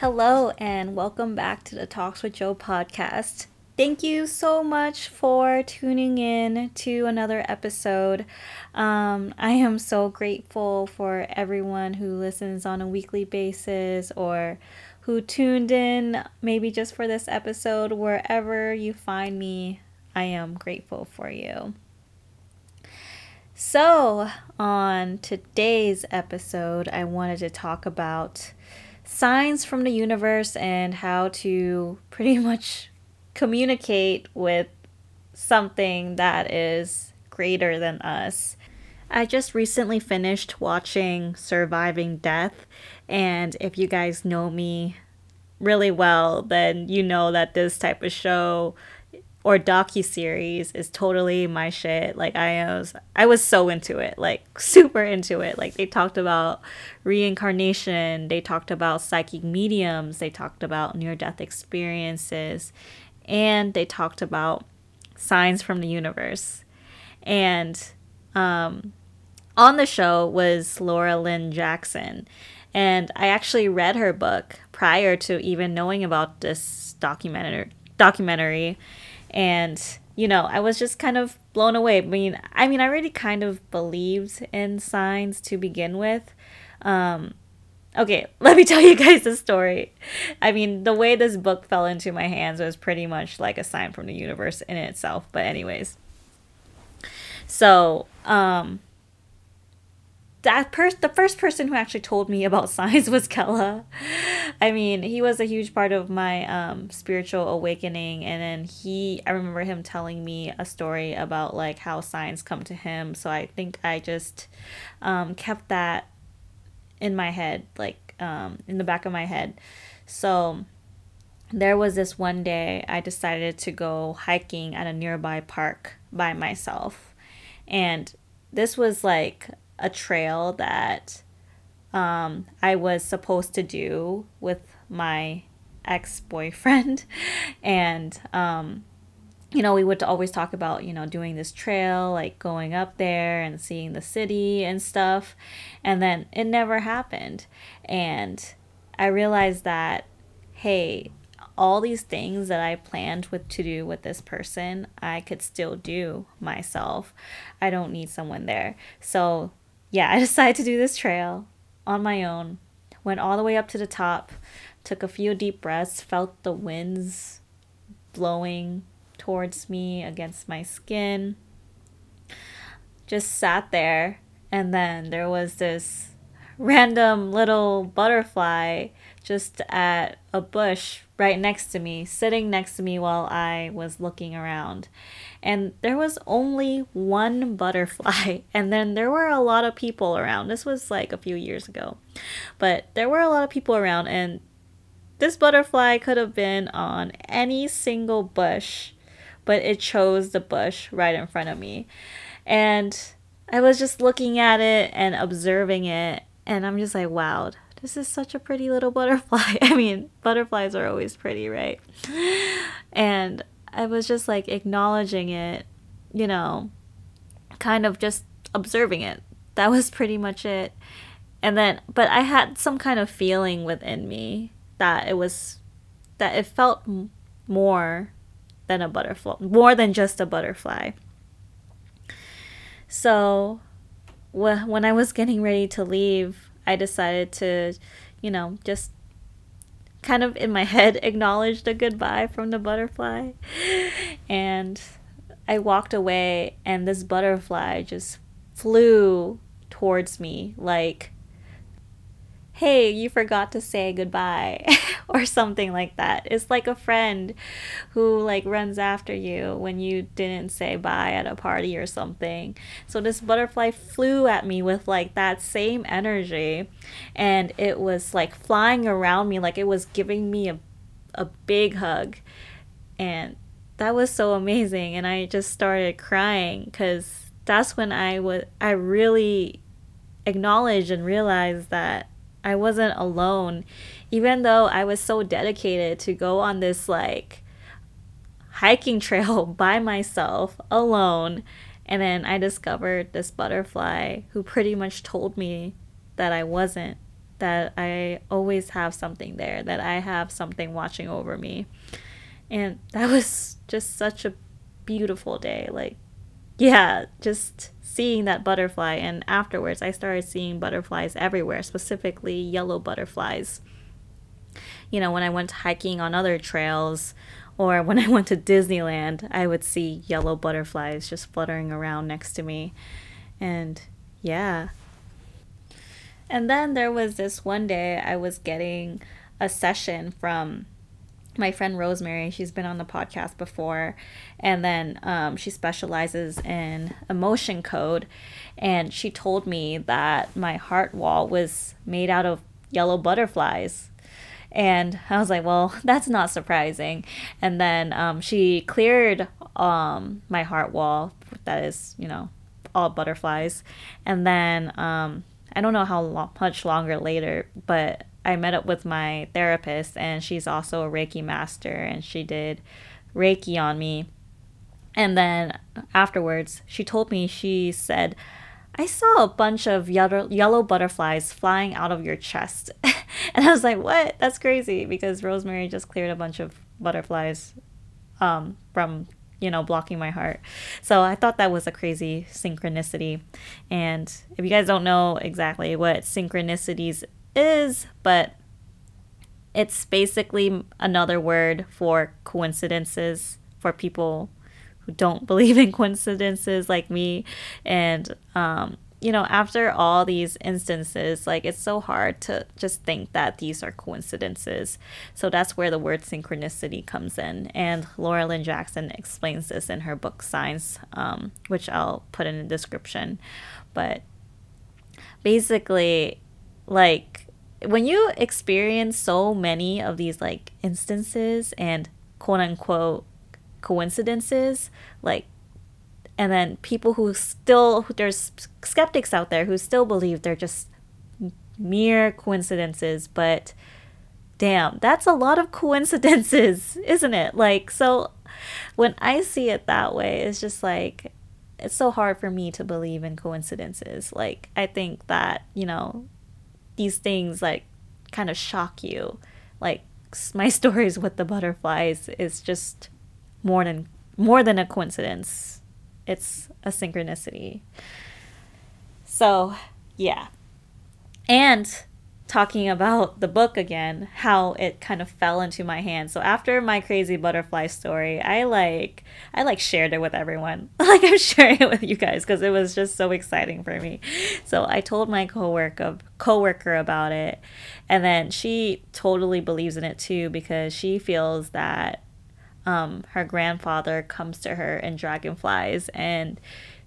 Hello, and welcome back to the Talks with Joe podcast. Thank you so much for tuning in to another episode. Um, I am so grateful for everyone who listens on a weekly basis or who tuned in maybe just for this episode. Wherever you find me, I am grateful for you. So, on today's episode, I wanted to talk about signs from the universe and how to pretty much communicate with something that is greater than us. I just recently finished watching Surviving Death, and if you guys know me really well, then you know that this type of show or docu series is totally my shit. Like I was I was so into it, like super into it. Like they talked about reincarnation, they talked about psychic mediums, they talked about near death experiences, and they talked about signs from the universe. And um on the show was Laura Lynne Jackson. And I actually read her book prior to even knowing about this documentary documentary and you know i was just kind of blown away. I mean i mean i already kind of believed in signs to begin with. Um okay let me tell you guys the story. I mean the way this book fell into my hands was pretty much like a sign from the universe in itself. But anyways. So um that person the first person who actually told me about signs was Kella. I mean, he was a huge part of my um, spiritual awakening and then he I remember him telling me a story about like how signs come to him. So I think I just um, kept that in my head, like um, in the back of my head. So there was this one day I decided to go hiking at a nearby park by myself. And this was like a trail that um, I was supposed to do with my ex boyfriend. And, um, you know, we would always talk about, you know, doing this trail, like going up there and seeing the city and stuff. And then it never happened. And I realized that, hey, all these things that I planned with to do with this person, I could still do myself. I don't need someone there. So yeah, I decided to do this trail on my own. Went all the way up to the top, took a few deep breaths, felt the winds blowing towards me against my skin. Just sat there, and then there was this random little butterfly just at a bush right next to me, sitting next to me while I was looking around. And there was only one butterfly, and then there were a lot of people around. This was like a few years ago, but there were a lot of people around, and this butterfly could have been on any single bush, but it chose the bush right in front of me. And I was just looking at it and observing it, and I'm just like, wow, this is such a pretty little butterfly. I mean, butterflies are always pretty, right? And I was just like acknowledging it, you know, kind of just observing it. That was pretty much it. And then, but I had some kind of feeling within me that it was, that it felt more than a butterfly, more than just a butterfly. So, when I was getting ready to leave, I decided to, you know, just kind of in my head acknowledge the goodbye from the butterfly. And I walked away, and this butterfly just flew towards me like hey, you forgot to say goodbye or something like that. It's like a friend who like runs after you when you didn't say bye at a party or something. So this butterfly flew at me with like that same energy and it was like flying around me like it was giving me a a big hug. And that was so amazing and I just started crying cuz that's when I was I really acknowledged and realized that I wasn't alone, even though I was so dedicated to go on this like hiking trail by myself alone. And then I discovered this butterfly who pretty much told me that I wasn't that I always have something there, that I have something watching over me. And that was just such a beautiful day. Like, yeah, just seeing that butterfly. And afterwards, I started seeing butterflies everywhere, specifically yellow butterflies. You know, when I went hiking on other trails, or when I went to Disneyland, I would see yellow butterflies just fluttering around next to me. And yeah. And then there was this one day I was getting a session from my friend Rosemary. She's been on the podcast before. And then um, she specializes in emotion code. And she told me that my heart wall was made out of yellow butterflies. And I was like, well, that's not surprising. And then um, she cleared um, my heart wall, that is, you know, all butterflies. And then um, I don't know how much longer later, but I met up with my therapist, and she's also a Reiki master, and she did Reiki on me. And then afterwards, she told me, she said, I saw a bunch of yellow, yellow butterflies flying out of your chest. and I was like, what? That's crazy because Rosemary just cleared a bunch of butterflies um, from you know, blocking my heart. So I thought that was a crazy synchronicity. And if you guys don't know exactly what synchronicities is, but it's basically another word for coincidences for people who don't believe in coincidences like me. And um, you know, after all these instances, like it's so hard to just think that these are coincidences. So that's where the word synchronicity comes in. And Laura Lynne Jackson explains this in her book Signs, um, which I'll put in the description. But basically, like when you experience so many of these like instances and quote unquote coincidences, like and then people who still there's skeptics out there who still believe they're just mere coincidences but damn that's a lot of coincidences isn't it? Like so when i see it that way it's just like it's so hard for me to believe in coincidences. Like i think that you know these things like kind of shock you like my stories with the butterflies is just more than more than a coincidence it's a synchronicity. So, yeah. And talking about the book again, how it kind of fell into my hands. So after my crazy butterfly story, I like I like shared it with everyone. like I'm sharing it with you guys because it was just so exciting for me. So I told my coworker coworker about it, and then she totally believes in it too because she feels that um, her grandfather comes to her in dragonflies and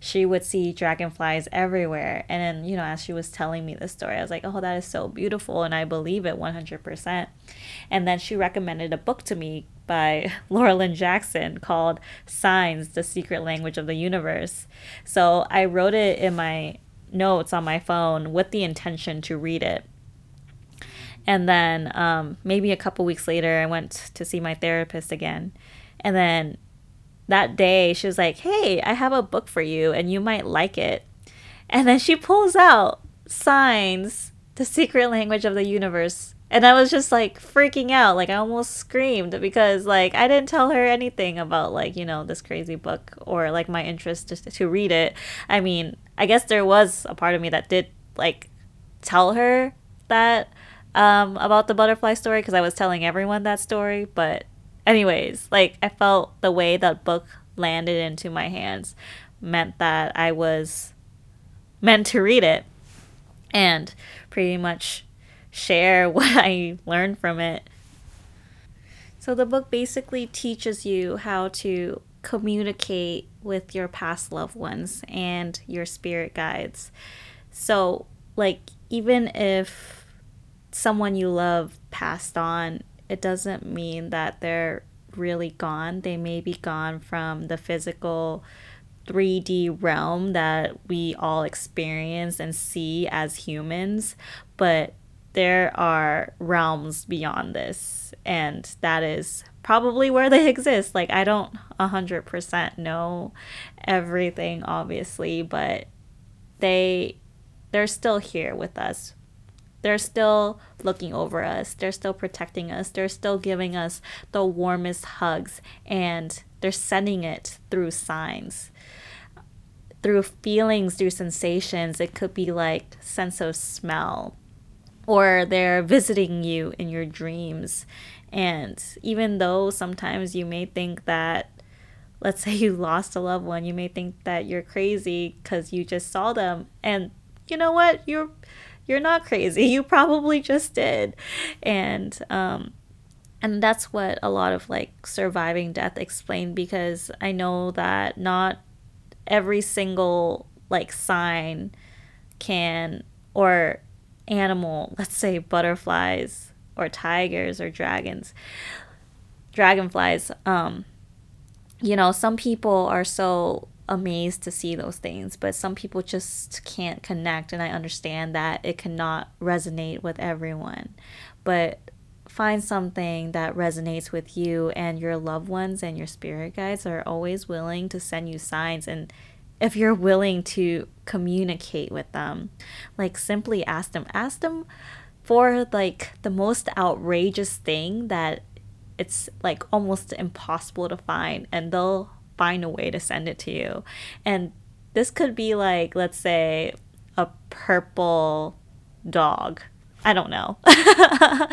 she would see dragonflies everywhere. And then, you know, as she was telling me this story, I was like, oh, that is so beautiful. And I believe it 100%. And then she recommended a book to me by Laura Lynne Jackson called Signs, the Secret Language of the Universe. So I wrote it in my notes on my phone with the intention to read it. And then um, maybe a couple weeks later, I went to see my therapist again. And then that day, she was like, Hey, I have a book for you and you might like it. And then she pulls out Signs, the secret language of the universe. And I was just like freaking out. Like I almost screamed because like I didn't tell her anything about like, you know, this crazy book or like my interest to, to read it. I mean, I guess there was a part of me that did like tell her that um, about the butterfly story because I was telling everyone that story. But, anyways, like I felt the way that book landed into my hands meant that I was meant to read it and pretty much share what I learned from it. So, the book basically teaches you how to communicate with your past loved ones and your spirit guides. So, like, even if someone you love passed on, it doesn't mean that they're really gone. They may be gone from the physical 3D realm that we all experience and see as humans, but there are realms beyond this, and that is probably where they exist. Like, I don't 100% know everything, obviously, but they they're still here with us they're still looking over us. They're still protecting us. They're still giving us the warmest hugs and they're sending it through signs. Through feelings through sensations. It could be like sense of smell or they're visiting you in your dreams. And even though sometimes you may think that let's say you lost a loved one, you may think that you're crazy because you just saw them. And you know what? You're you're not crazy. You probably just did. And um and that's what a lot of like surviving death explained because I know that not every single like sign can or animal, let's say butterflies or tigers or dragons, dragonflies, um, you know, some people are so amazed to see those things, but some people just can't connect. And I understand that it cannot resonate with everyone. But find something that resonates with you and your loved ones and your spirit guides are always willing to send you signs and if you're willing to communicate with them like simply ask them ask them for like the most outrageous thing that it's like almost impossible to find and they'll find a way to send it to you. And this could be like, let's say, a purple dog. I don't know.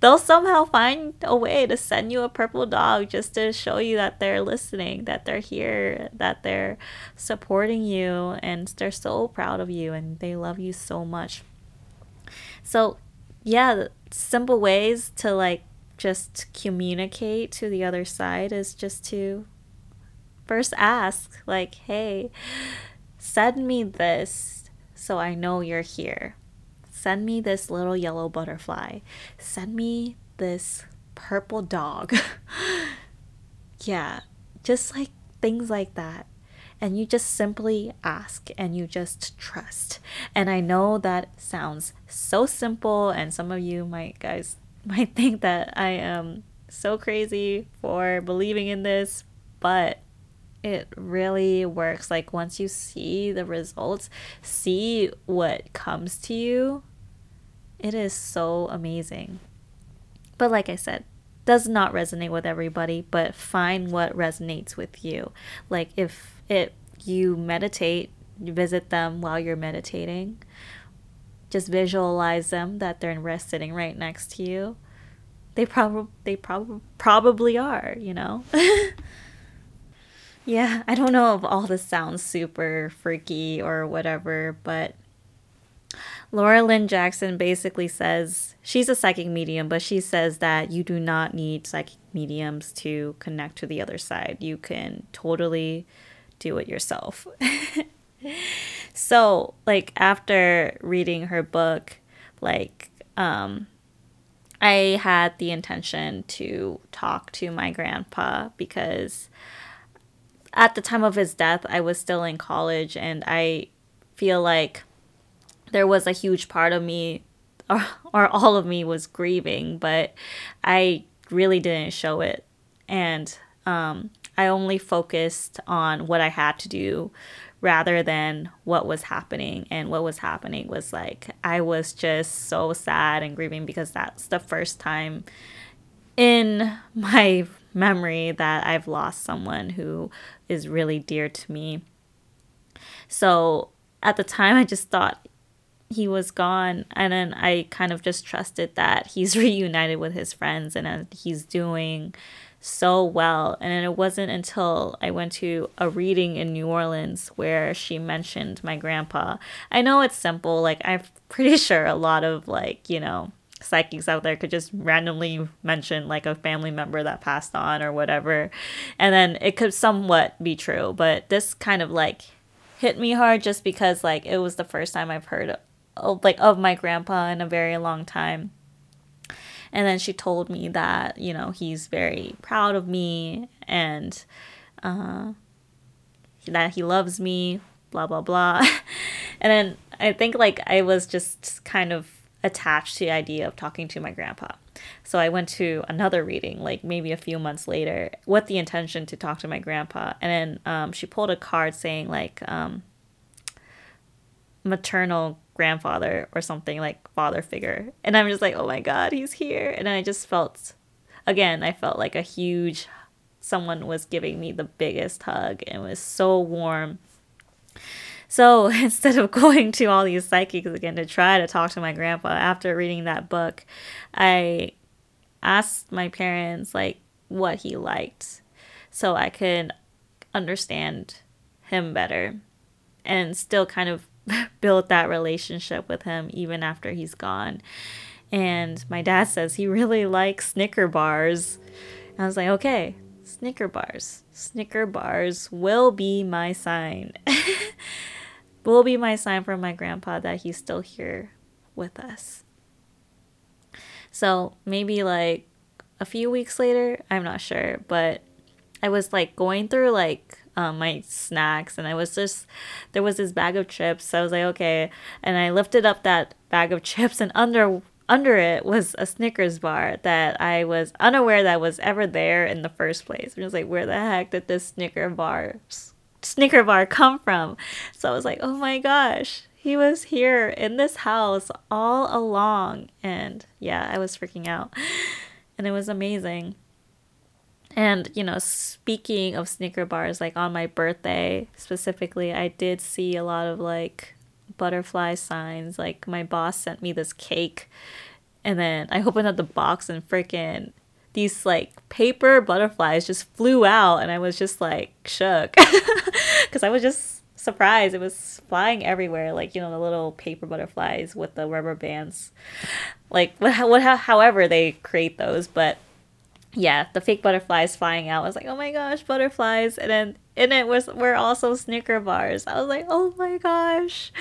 they'll somehow find a way to send you a purple dog just to show you that they're listening, that they're here, that they're supporting you, and they're so proud of you and they love you so much. So, yeah, simple ways to like just communicate to the other side is just to first ask, like, hey, send me this so I know you're here. Send me this little yellow butterfly. Send me this purple dog. yeah, just like things like that. And you just simply ask and you just trust. And I know that sounds so simple, and some of you might guys might think that I am so crazy for believing in this, but it really works. Like once you see the results, see what comes to you, it is so amazing. But like I said, does not resonate with everybody, but find what resonates with you. Like if it you meditate, you visit them while you're meditating, just visualize them that they're in rest sitting right next to you. They probably they probably probably are, you know. yeah, I don't know if all this sounds super freaky or whatever, but Laura Lynne Jackson basically says she's a psychic medium, but she says that you do not need psychic mediums to connect to the other side. You can totally do it yourself. so like after reading her book like um i had the intention to talk to my grandpa because at the time of his death i was still in college and i feel like there was a huge part of me or, or all of me was grieving but i really didn't show it and um, i only focused on what i had to do rather than what was happening. And what was happening was like, I was just so sad and grieving because that's the first time in my memory that I've lost someone who is really dear to me. So at the time, I just thought he was gone. And then I kind of just trusted that he's reunited with his friends and he's doing so well. And it wasn't until I went to a reading in New Orleans where she mentioned my grandpa. I know it's simple, like, I'm pretty sure a lot of, like, you know, psychics out there could just randomly mention like a family member that passed on or whatever and then it could somewhat be true but this kind of like hit me hard just because like it was the first time i've heard of, like of my grandpa in a very long time and then she told me that, you know, he's very proud of me and uh, that he loves me, blah, blah, blah. and then I think like I was just kind of attached to the idea of talking to my grandpa. So I went to another reading, like maybe a few months later, with the intention to talk to my grandpa. And then um, she pulled a card saying, like, um, maternal grandfather or something like father figure. And I'm just like, oh my God, he's here. And I just felt, again, I felt like a huge, someone was giving me the biggest hug and was so warm. So instead of going to all these psychics again to try to talk to my grandpa after reading that book, I asked my parents like what he liked so I could understand him better and still kind of build that relationship with him even after he's gone. And my dad says he really likes Snicker bars. And I was like, okay, Snicker bars. Snicker bars will be my sign. will be my sign from my grandpa that he's still here with us. So maybe like a few weeks later, I'm not sure, but I was like going through like um, my snacks and I was just there was this bag of chips. So I was like, okay, and I lifted up that bag of chips and under under it was a Snickers bar that I was unaware that was ever there in the first place. I was like, where the heck did this Snicker bar Snicker bar come from? So I was like, oh my gosh, he was here in this house all along. And yeah, I was freaking out. And it was amazing. And, you know, speaking of Snicker bars, like on my birthday specifically, I did see a lot of like butterfly signs. Like my boss sent me this cake, and then I opened up the box and freaking these like paper butterflies just flew out, and I was just like shook because I was just surprised. It was flying everywhere, like you know the little paper butterflies with the rubber bands. Like what, what however they create those, but yeah, the fake butterflies flying out. I was like, oh my gosh, butterflies. And then in it was were also Snicker bars. I was like, oh my gosh,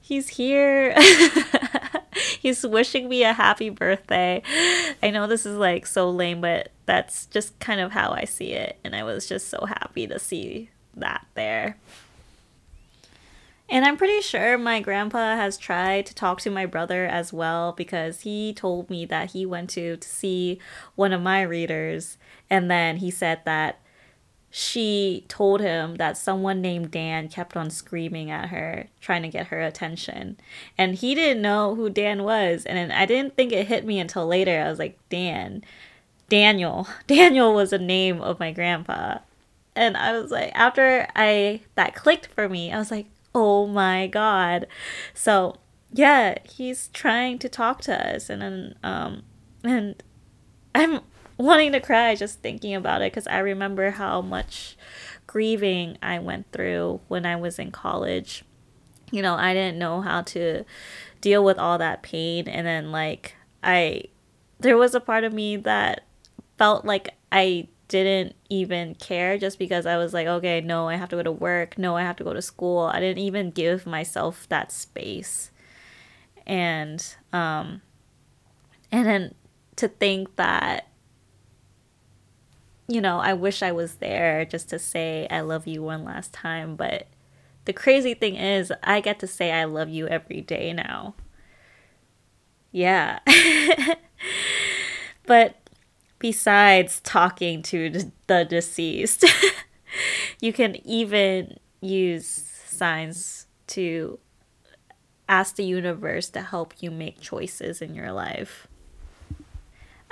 he's here. he's wishing me a happy birthday. I know this is like so lame, but that's just kind of how I see it. And I was just so happy to see that there. And I'm pretty sure my grandpa has tried to talk to my brother as well because he told me that he went to, to see one of my readers and then he said that she told him that someone named Dan kept on screaming at her, trying to get her attention. And he didn't know who Dan was. And I didn't think it hit me until later. I was like, Dan. Daniel. Daniel was a name of my grandpa. And I was like, after I that clicked for me, I was like, oh my god. So yeah, he's trying to talk to us and then um and I'm wanting to cry just thinking about it because I remember how much grieving I went through when I was in college. You know, I didn't know how to deal with all that pain and then like I there was a part of me that felt like I didn't even care just because I was like, okay, no, I have to go to work. No, I have to go to school. I didn't even give myself that space. And um and then to think that you know, I wish I was there just to say I love you one last time, but the crazy thing is I get to say I love you every day now. Yeah. but besides talking to the deceased. you can even use signs to ask the universe to help you make choices in your life.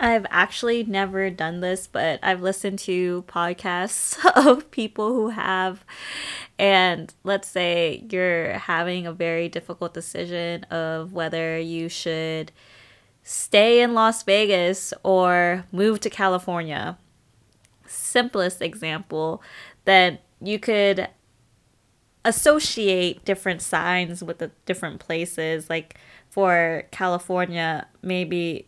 I've actually never done this, but I've listened to podcasts of people who have. And let's say you're having a very difficult decision of whether you should stay in Las Vegas or move to California. Simplest example that you could associate different signs with the different places. Like for California, maybe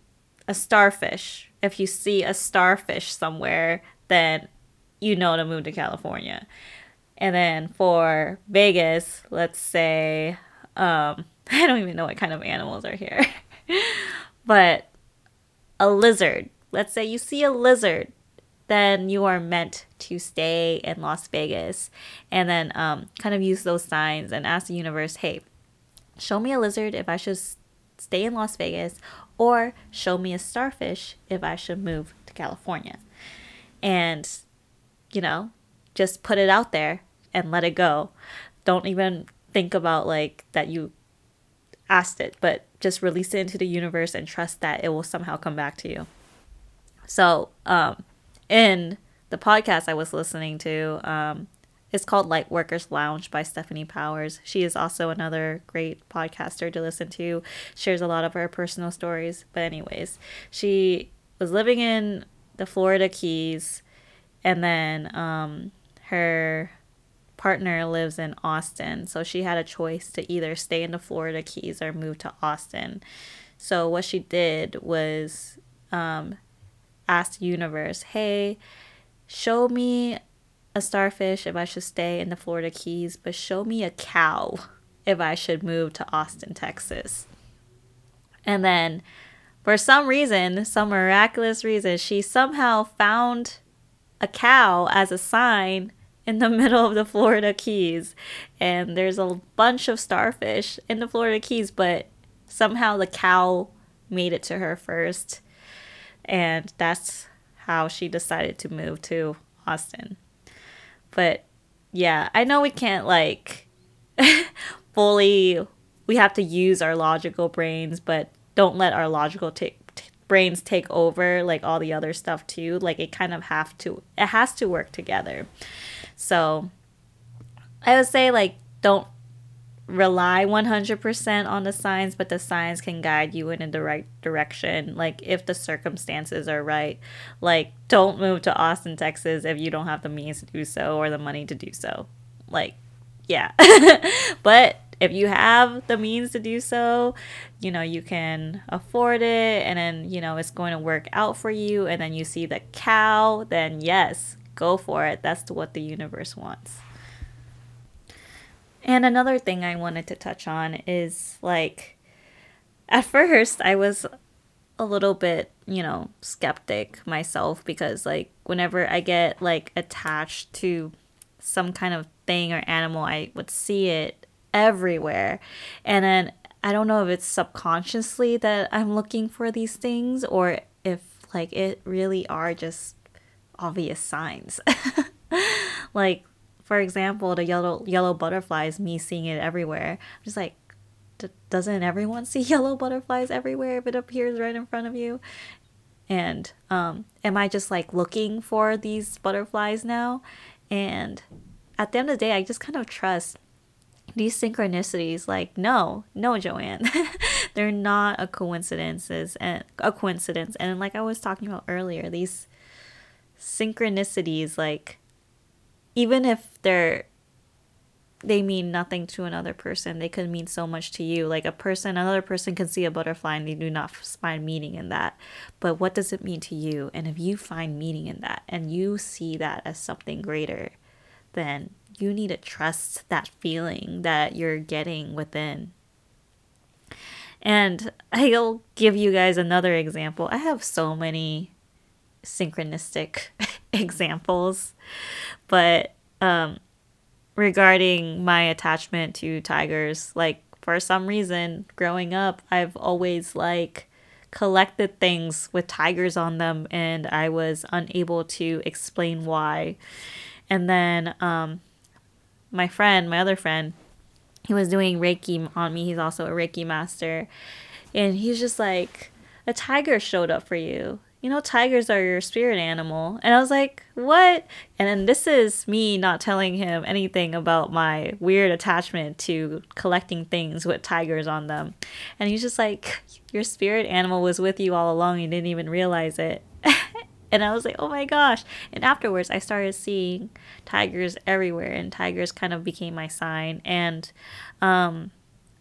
a starfish. If you see a starfish somewhere, then you know to move to California. And then for Vegas, let's say, um, I don't even know what kind of animals are here. But a lizard, let's say you see a lizard, then you are meant to stay in Las Vegas and then um, kind of use those signs and ask the universe, hey, show me a lizard if I should stay in Las Vegas or show me a starfish if I should move to California. And, you know, just put it out there and let it go. Don't even think about like that you asked it, but just release it into the universe and trust that it will somehow come back to you. So, um, in the podcast I was listening to, um, it's called Light Workers Lounge by Stephanie Powers. She is also another great podcaster to listen to. Shares a lot of her personal stories. But anyways, she was living in the Florida Keys, and then um, her partner lives in Austin. So she had a choice to either stay in the Florida Keys or move to Austin. So what she did was um, ask Universe, hey, show me a starfish if I should stay in the Florida Keys, but show me a cow if I should move to Austin, Texas. And then, for some reason, some miraculous reason, she somehow found a cow as a sign in the middle of the Florida Keys. And there's a bunch of starfish in the Florida Keys, but somehow the cow made it to her first. And that's how she decided to move to Austin. But yeah, I know we can't like fully we have to use our logical brains, but don't let our logical take brains take over like all the other stuff too. Like it kind of have to it has to work together. So I would say like don't rely 100% on the signs, but the signs can guide you in the right direction. Like, if the circumstances are right, like, don't move to Austin, Texas if you don't have the means to do so or the money to do so. Like, yeah. but if you have the means to do so, you know, you can afford it and then, you know, it's going to work out for you. And then you see the cow, then yes, go for it. That's what the universe wants. And another thing I wanted to touch on is like, at first, I was a little bit, you know, skeptic myself because, like, whenever I get like attached to some kind of thing or animal, I would see it everywhere. And then I don't know if it's subconsciously that I'm looking for these things or if like it really are just obvious signs. like for example, the yellow yellow butterflies, me seeing it everywhere. I'm just like, doesn't everyone see yellow butterflies everywhere if it appears right in front of you? And um, am I just like looking for these butterflies now? And at the end of the day, I just kind of trust these synchronicities. Like, no, no, Joanne, they're not a coincidences and a coincidence. And like I was talking about earlier, these synchronicities, like even if they're they mean nothing to another person they could mean so much to you. Like a person another person can see a butterfly and they do not find meaning in that. But what does it mean to you? And if you find meaning in that and you see that as something greater then you need to trust that feeling that you're getting within. And i'll give you guys another example. I have so many synchronistic examples but um, regarding my attachment to tigers, like for some reason, growing up, I've always like collected things with tigers on them, and I was unable to explain why. And then um, my friend, my other friend, he was doing Reiki on me. He's also a Reiki master. And he's just like, a tiger showed up for you you know, tigers are your spirit animal. And I was like, what? And then this is me not telling him anything about my weird attachment to collecting things with tigers on them. And he's just like, your spirit animal was with you all along. You didn't even realize it. and I was like, oh my gosh. And afterwards, I started seeing tigers everywhere, and tigers kind of became my sign. And, um,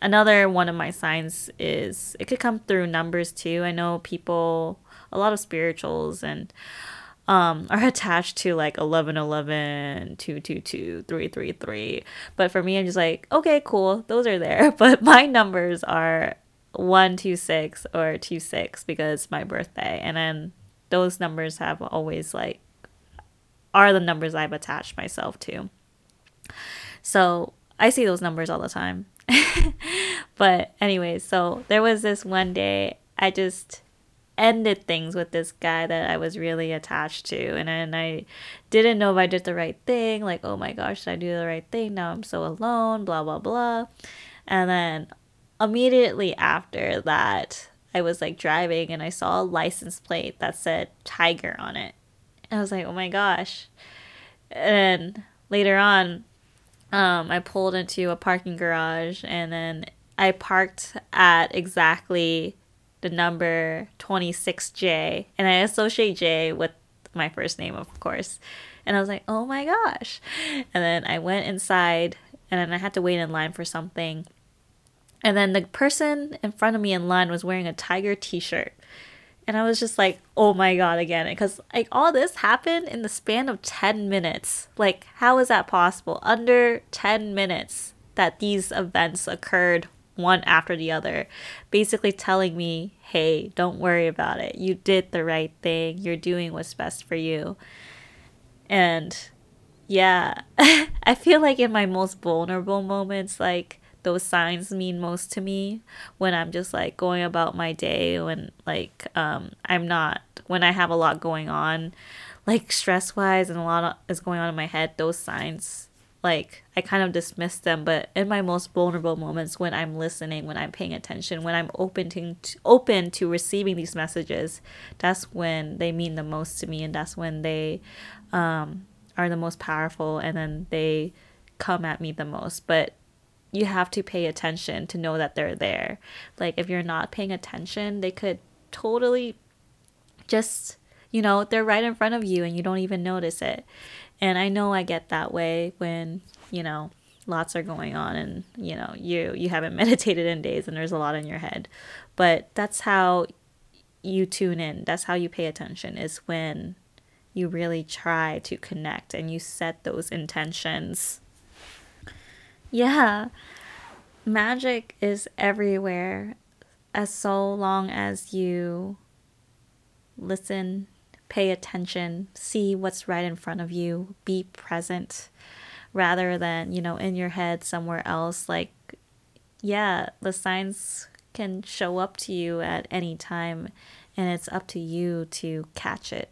another one of my signs is it could come through numbers too. I know people a lot of spirituals and um, are attached to like 1111, 222, 333. But for me, I'm just like, okay, cool, those are there. But my numbers are 126 or 26 because my birthday. And then those numbers have always like, are the numbers I've attached myself to. So I see those numbers all the time. but, anyways, so there was this one day I just ended things with this guy that I was really attached to. And then I didn't know if I did the right thing. Like, oh my gosh, did I do the right thing? Now I'm so alone, blah, blah, blah. And then immediately after that, I was like driving and I saw a license plate that said Tiger on it. And I was like, oh my gosh. And later on, um, I pulled into a parking garage and then I parked at exactly the number 26J. And I associate J with my first name, of course. And I was like, oh my gosh. And then I went inside and then I had to wait in line for something. And then the person in front of me in line was wearing a tiger t shirt. And I was just like, oh my God, again. Because like all this happened in the span of 10 minutes. Like, how is that possible? Under 10 minutes that these events occurred one after the other, basically telling me, hey, don't worry about it. You did the right thing. You're doing what's best for you. And yeah, I feel like in my most vulnerable moments, like those signs mean most to me when I'm just like going about my day when like um I'm not when I have a lot going on like stress wise and a lot is going on in my head those signs like I kind of dismiss them, but in my most vulnerable moments when I'm listening, when I'm paying attention, when I'm open to, open to receiving these messages, that's when they mean the most to me and that's when they um, are the most powerful and then they come at me the most. But you have to pay attention to know that they're there. Like if you're not paying attention, they could totally just you know, they're right in front of you and you don't even notice it. And I know I get that way when, you know, lots are going on and, you know, you you haven't meditated in days and there's a lot in your head. But that's how you tune in. That's how you pay attention is when you really try to connect and you set those intentions. Yeah. Magic is everywhere as so long as you listen pay attention, see what's right in front of you, be present rather than, you know, in your head somewhere else. Like, yeah, the signs can show up to you at any time, and it's up to you to catch it.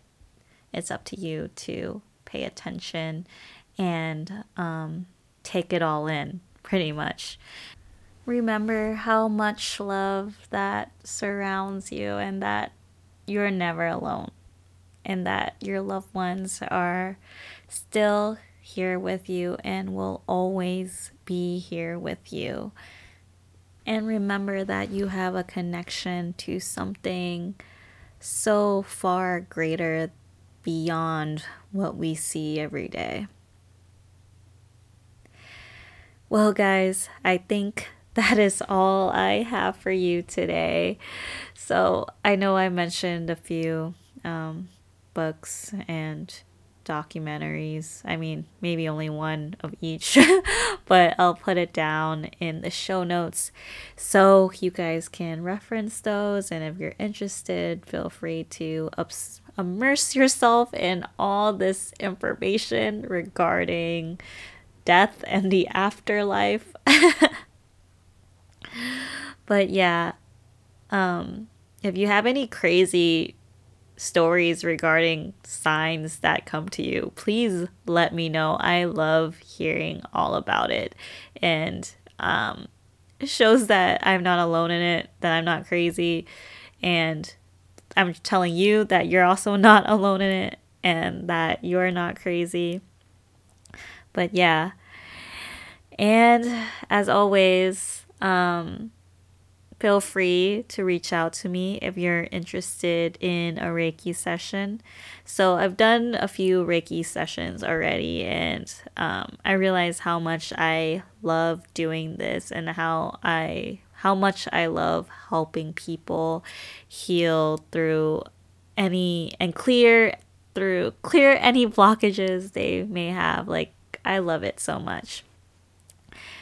It's up to you to pay attention and um, take it all in, pretty much. Remember how much love that surrounds you and that you're never alone and that your loved ones are still here with you and will always be here with you. And remember that you have a connection to something so far greater beyond what we see every day. Well, guys, I think that is all I have for you today. So I know I mentioned a few um, books and documentaries. I mean, maybe only one of each, but I'll put it down in the show notes so you guys can reference those. And if you're interested, feel free to ups- immerse yourself in all this information regarding death and the afterlife. but yeah, um, if you have any crazy stories regarding signs that come to you, please let me know. I love hearing all about it. And um, it shows that I'm not alone in it, that I'm not crazy. And I'm telling you that you're also not alone in it and that you're not crazy. But yeah. And as always, um, feel free to reach out to me if you're interested in a Reiki session. So, I've done a few Reiki sessions already, and um, I realize how much I love doing this and how I how much I love helping people heal through any and clear through clear any blockages they may have. Like I love it so much.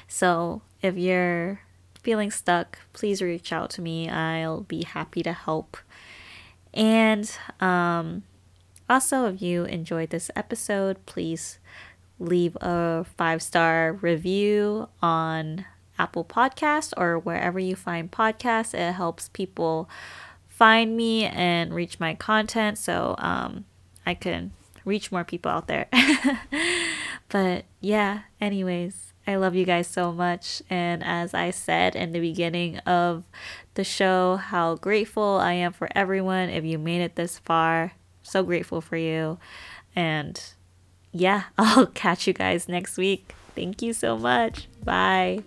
So, if you're feeling stuck, please reach out to me. I'll be happy to help. And um, also, if you enjoyed this episode, please leave a five star review on Apple Podcasts or wherever you find podcasts. It helps people find me and reach my content so um, I can reach more people out there. but yeah, anyways, I love you guys so much. And as I said in the beginning of the show, how grateful I am for everyone. If you made it this far, so grateful for you. And yeah, I'll catch you guys next week. Thank you so much. Bye.